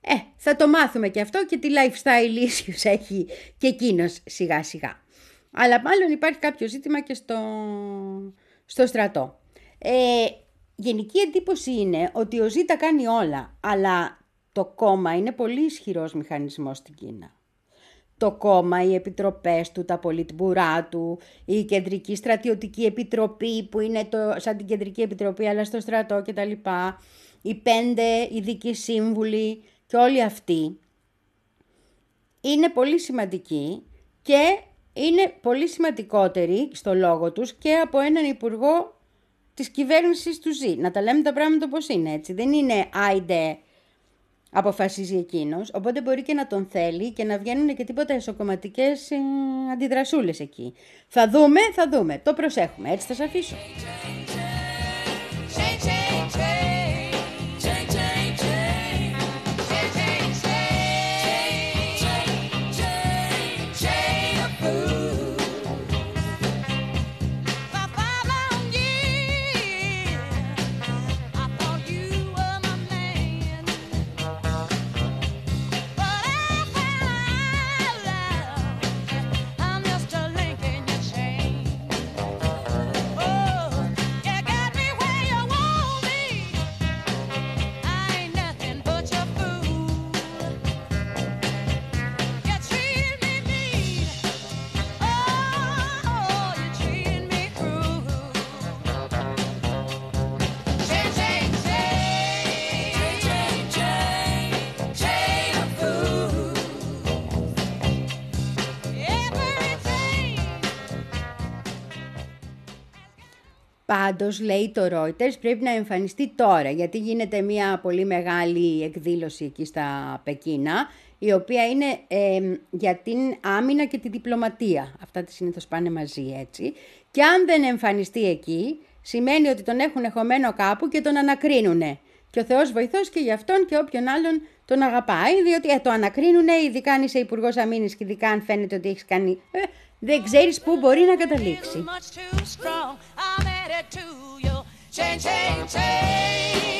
Ε, θα το μάθουμε και αυτό και τι lifestyle issues έχει και εκείνος σιγά σιγά. Αλλά μάλλον υπάρχει κάποιο ζήτημα και στο, στο στρατό. Ε, γενική εντύπωση είναι ότι ο Ζήτα κάνει όλα, αλλά το κόμμα είναι πολύ ισχυρός μηχανισμός στην Κίνα. Το κόμμα, οι επιτροπές του, τα πολιτμπουρά του, η κεντρική στρατιωτική επιτροπή που είναι το, σαν την κεντρική επιτροπή αλλά στο στρατό κτλ. Οι πέντε ειδικοί σύμβουλοι και όλοι αυτοί είναι πολύ σημαντικοί και είναι πολύ σημαντικότεροι στο λόγο τους και από έναν υπουργό της κυβέρνησης του ζει. Να τα λέμε τα πράγματα όπως είναι έτσι. Δεν είναι άιντε αποφασίζει εκείνος. Οπότε μπορεί και να τον θέλει και να βγαίνουν και τίποτα εσωκομματικές ε, αντιδρασούλες εκεί. Θα δούμε, θα δούμε. Το προσέχουμε. Έτσι θα σας αφήσω. Πάντως, λέει το Reuters, πρέπει να εμφανιστεί τώρα, γιατί γίνεται μια πολύ μεγάλη εκδήλωση εκεί στα Πεκίνα, η οποία είναι για την άμυνα και τη διπλωματία. Αυτά τη συνήθως πάνε μαζί έτσι. Και αν δεν εμφανιστεί εκεί, σημαίνει ότι τον έχουν χωμένο κάπου και τον ανακρίνουνε. Και ο Θεός βοηθός και για αυτόν και όποιον άλλον τον αγαπάει, διότι ε, το ανακρίνουνε, ειδικά αν είσαι υπουργός αμήνης και ειδικά αν φαίνεται ότι έχεις κάνει. Ε, δεν ξέρεις πού μπορεί να καταλήξει. daddy to you. change, change, change.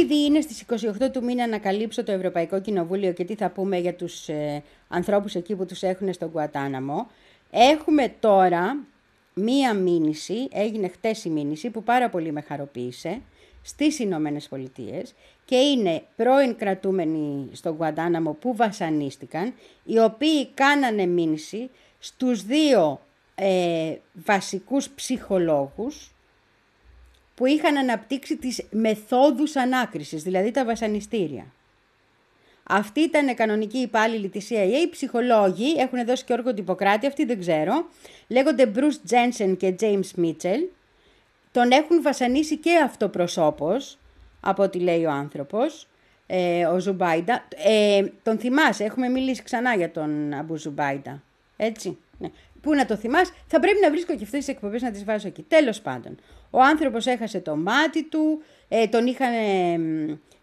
Επειδή είναι στις 28 του μήνα να καλύψω το Ευρωπαϊκό Κοινοβούλιο και τι θα πούμε για τους ε, ανθρώπους εκεί που τους έχουν στον Κουατάναμο, έχουμε τώρα μία μήνυση, έγινε χτες η μήνυση που πάρα πολύ με χαροποίησε, στις Ηνωμένες Πολιτείες και είναι πρώην κρατούμενοι στον Γουαντάναμο που βασανίστηκαν, οι οποίοι κάνανε μήνυση στους δύο ε, βασικούς ψυχολόγους που είχαν αναπτύξει τις μεθόδους ανάκρισης, δηλαδή τα βασανιστήρια. Αυτοί ήταν κανονικοί υπάλληλοι της CIA, οι ψυχολόγοι, έχουν δώσει και όρκο του Ιπποκράτη, αυτοί δεν ξέρω, λέγονται Bruce Jessen και James Mitchell, τον έχουν βασανίσει και αυτοπροσώπως, από ό,τι λέει ο άνθρωπος, ε, ο Ζουμπάιντα. Ε, τον θυμάσαι, έχουμε μιλήσει ξανά για τον Αμπού Ζουμπάιντα. Έτσι. Ναι. Πού να το θυμάσαι, θα πρέπει να βρίσκω και αυτές τις εκπομπές να τις βάζω εκεί. Τέλος πάντων, ο άνθρωπος έχασε το μάτι του, ε, τον είχαν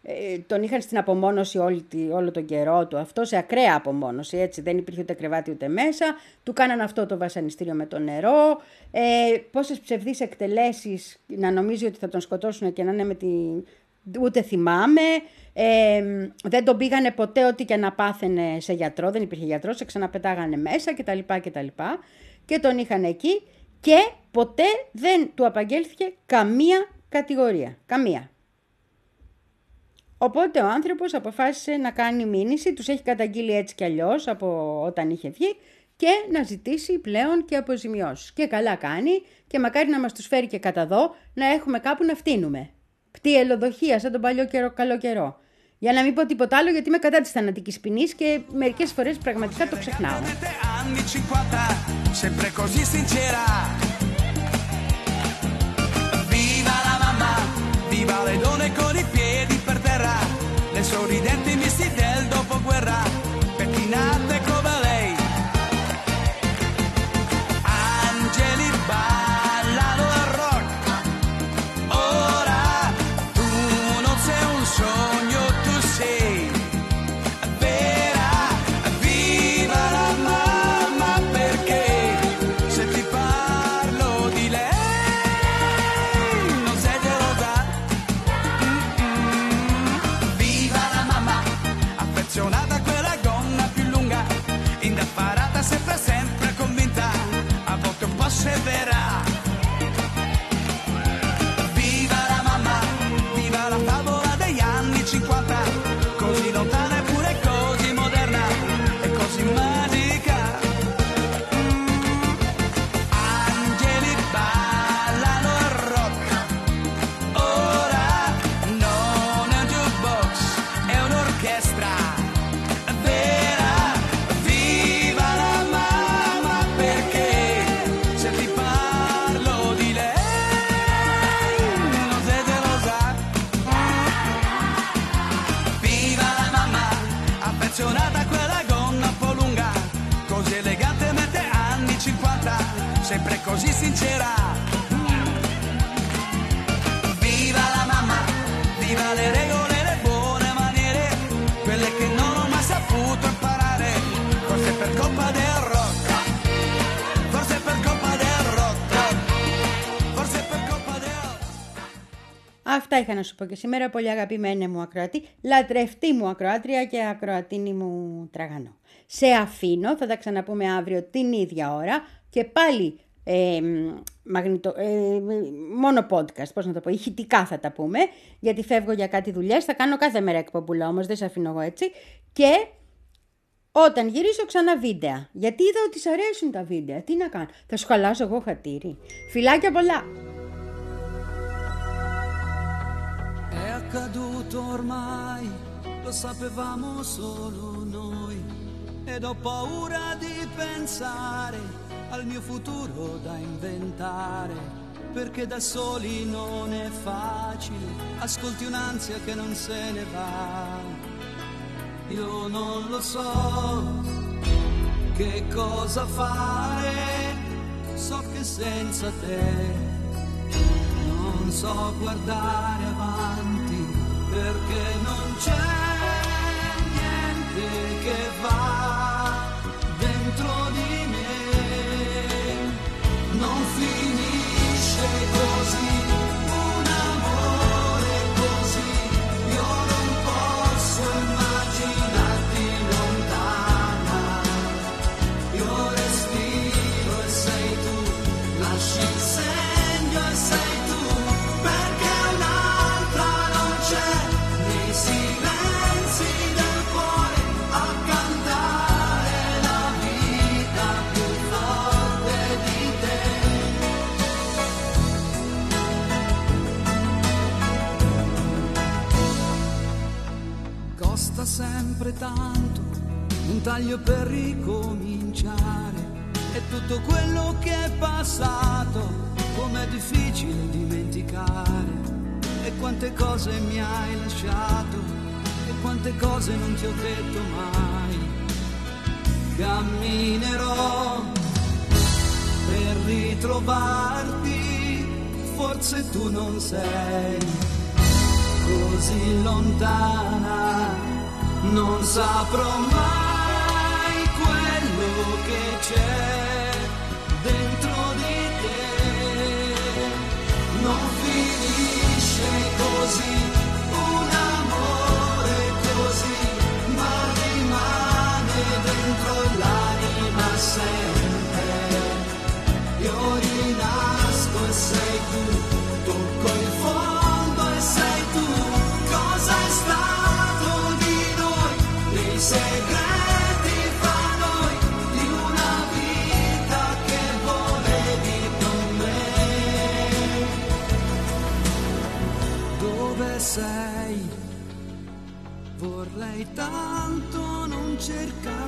ε, τον είχαν στην απομόνωση όλη, όλο τον καιρό του, αυτό σε ακραία απομόνωση, έτσι. Δεν υπήρχε ούτε κρεβάτι ούτε μέσα, του κάναν αυτό το βασανιστήριο με το νερό, ε, πόσες ψευδείς εκτελέσεις να νομίζει ότι θα τον σκοτώσουν και να είναι με τη... ούτε θυμάμαι, ε, δεν τον πήγανε ποτέ ό,τι και να πάθαινε σε γιατρό, δεν υπήρχε γιατρός, σε ξαναπετάγανε μέσα κτλ. κτλ. Και τον είχαν εκεί και ποτέ δεν του απαγγέλθηκε καμία κατηγορία. Καμία. Οπότε ο άνθρωπος αποφάσισε να κάνει μήνυση, τους έχει καταγγείλει έτσι κι αλλιώς από όταν είχε βγει και να ζητήσει πλέον και αποζημιώσεις. Και καλά κάνει και μακάρι να μας τους φέρει και κατά εδώ να έχουμε κάπου να φτύνουμε. ελοδοχεία σαν τον παλιό καιρό, καλό καιρό. Για να μην πω τίποτα άλλο γιατί είμαι κατά της θανατικής ποινής και μερικές φορές πραγματικά το ξεχνάω. sorridenti misti del dopoguerra, είχα να σου πω και σήμερα, πολύ αγαπημένη μου ακροατή, λατρευτή μου ακροάτρια και ακροατίνη μου τραγανό. Σε αφήνω, θα τα ξαναπούμε αύριο την ίδια ώρα και πάλι ε, μαγνητο, ε, μόνο podcast, πώς να το πω, ηχητικά θα τα πούμε, γιατί φεύγω για κάτι δουλειές, θα κάνω κάθε μέρα εκπομπούλα όμως, δεν σε αφήνω εγώ έτσι, και όταν γυρίσω ξανά βίντεο, γιατί είδα ότι σ' αρέσουν τα βίντεο, τι να κάνω, θα σου χαλάσω εγώ χατήρι. Φιλάκια πολλά! Accaduto ormai, lo sapevamo solo noi. Ed ho paura di pensare al mio futuro da inventare. Perché da soli non è facile, ascolti un'ansia che non se ne va. Io non lo so che cosa fare, so che senza te non so guardare avanti perché non c'è niente che sempre tanto, un taglio per ricominciare. E tutto quello che è passato, com'è difficile dimenticare. E quante cose mi hai lasciato, e quante cose non ti ho detto mai. Camminerò per ritrovarti, forse tu non sei così lontana, non saprò mai quello che c'è dentro di te. Non finisce così un amore così, ma rimane dentro. Sei? Vorrei tanto non cercarti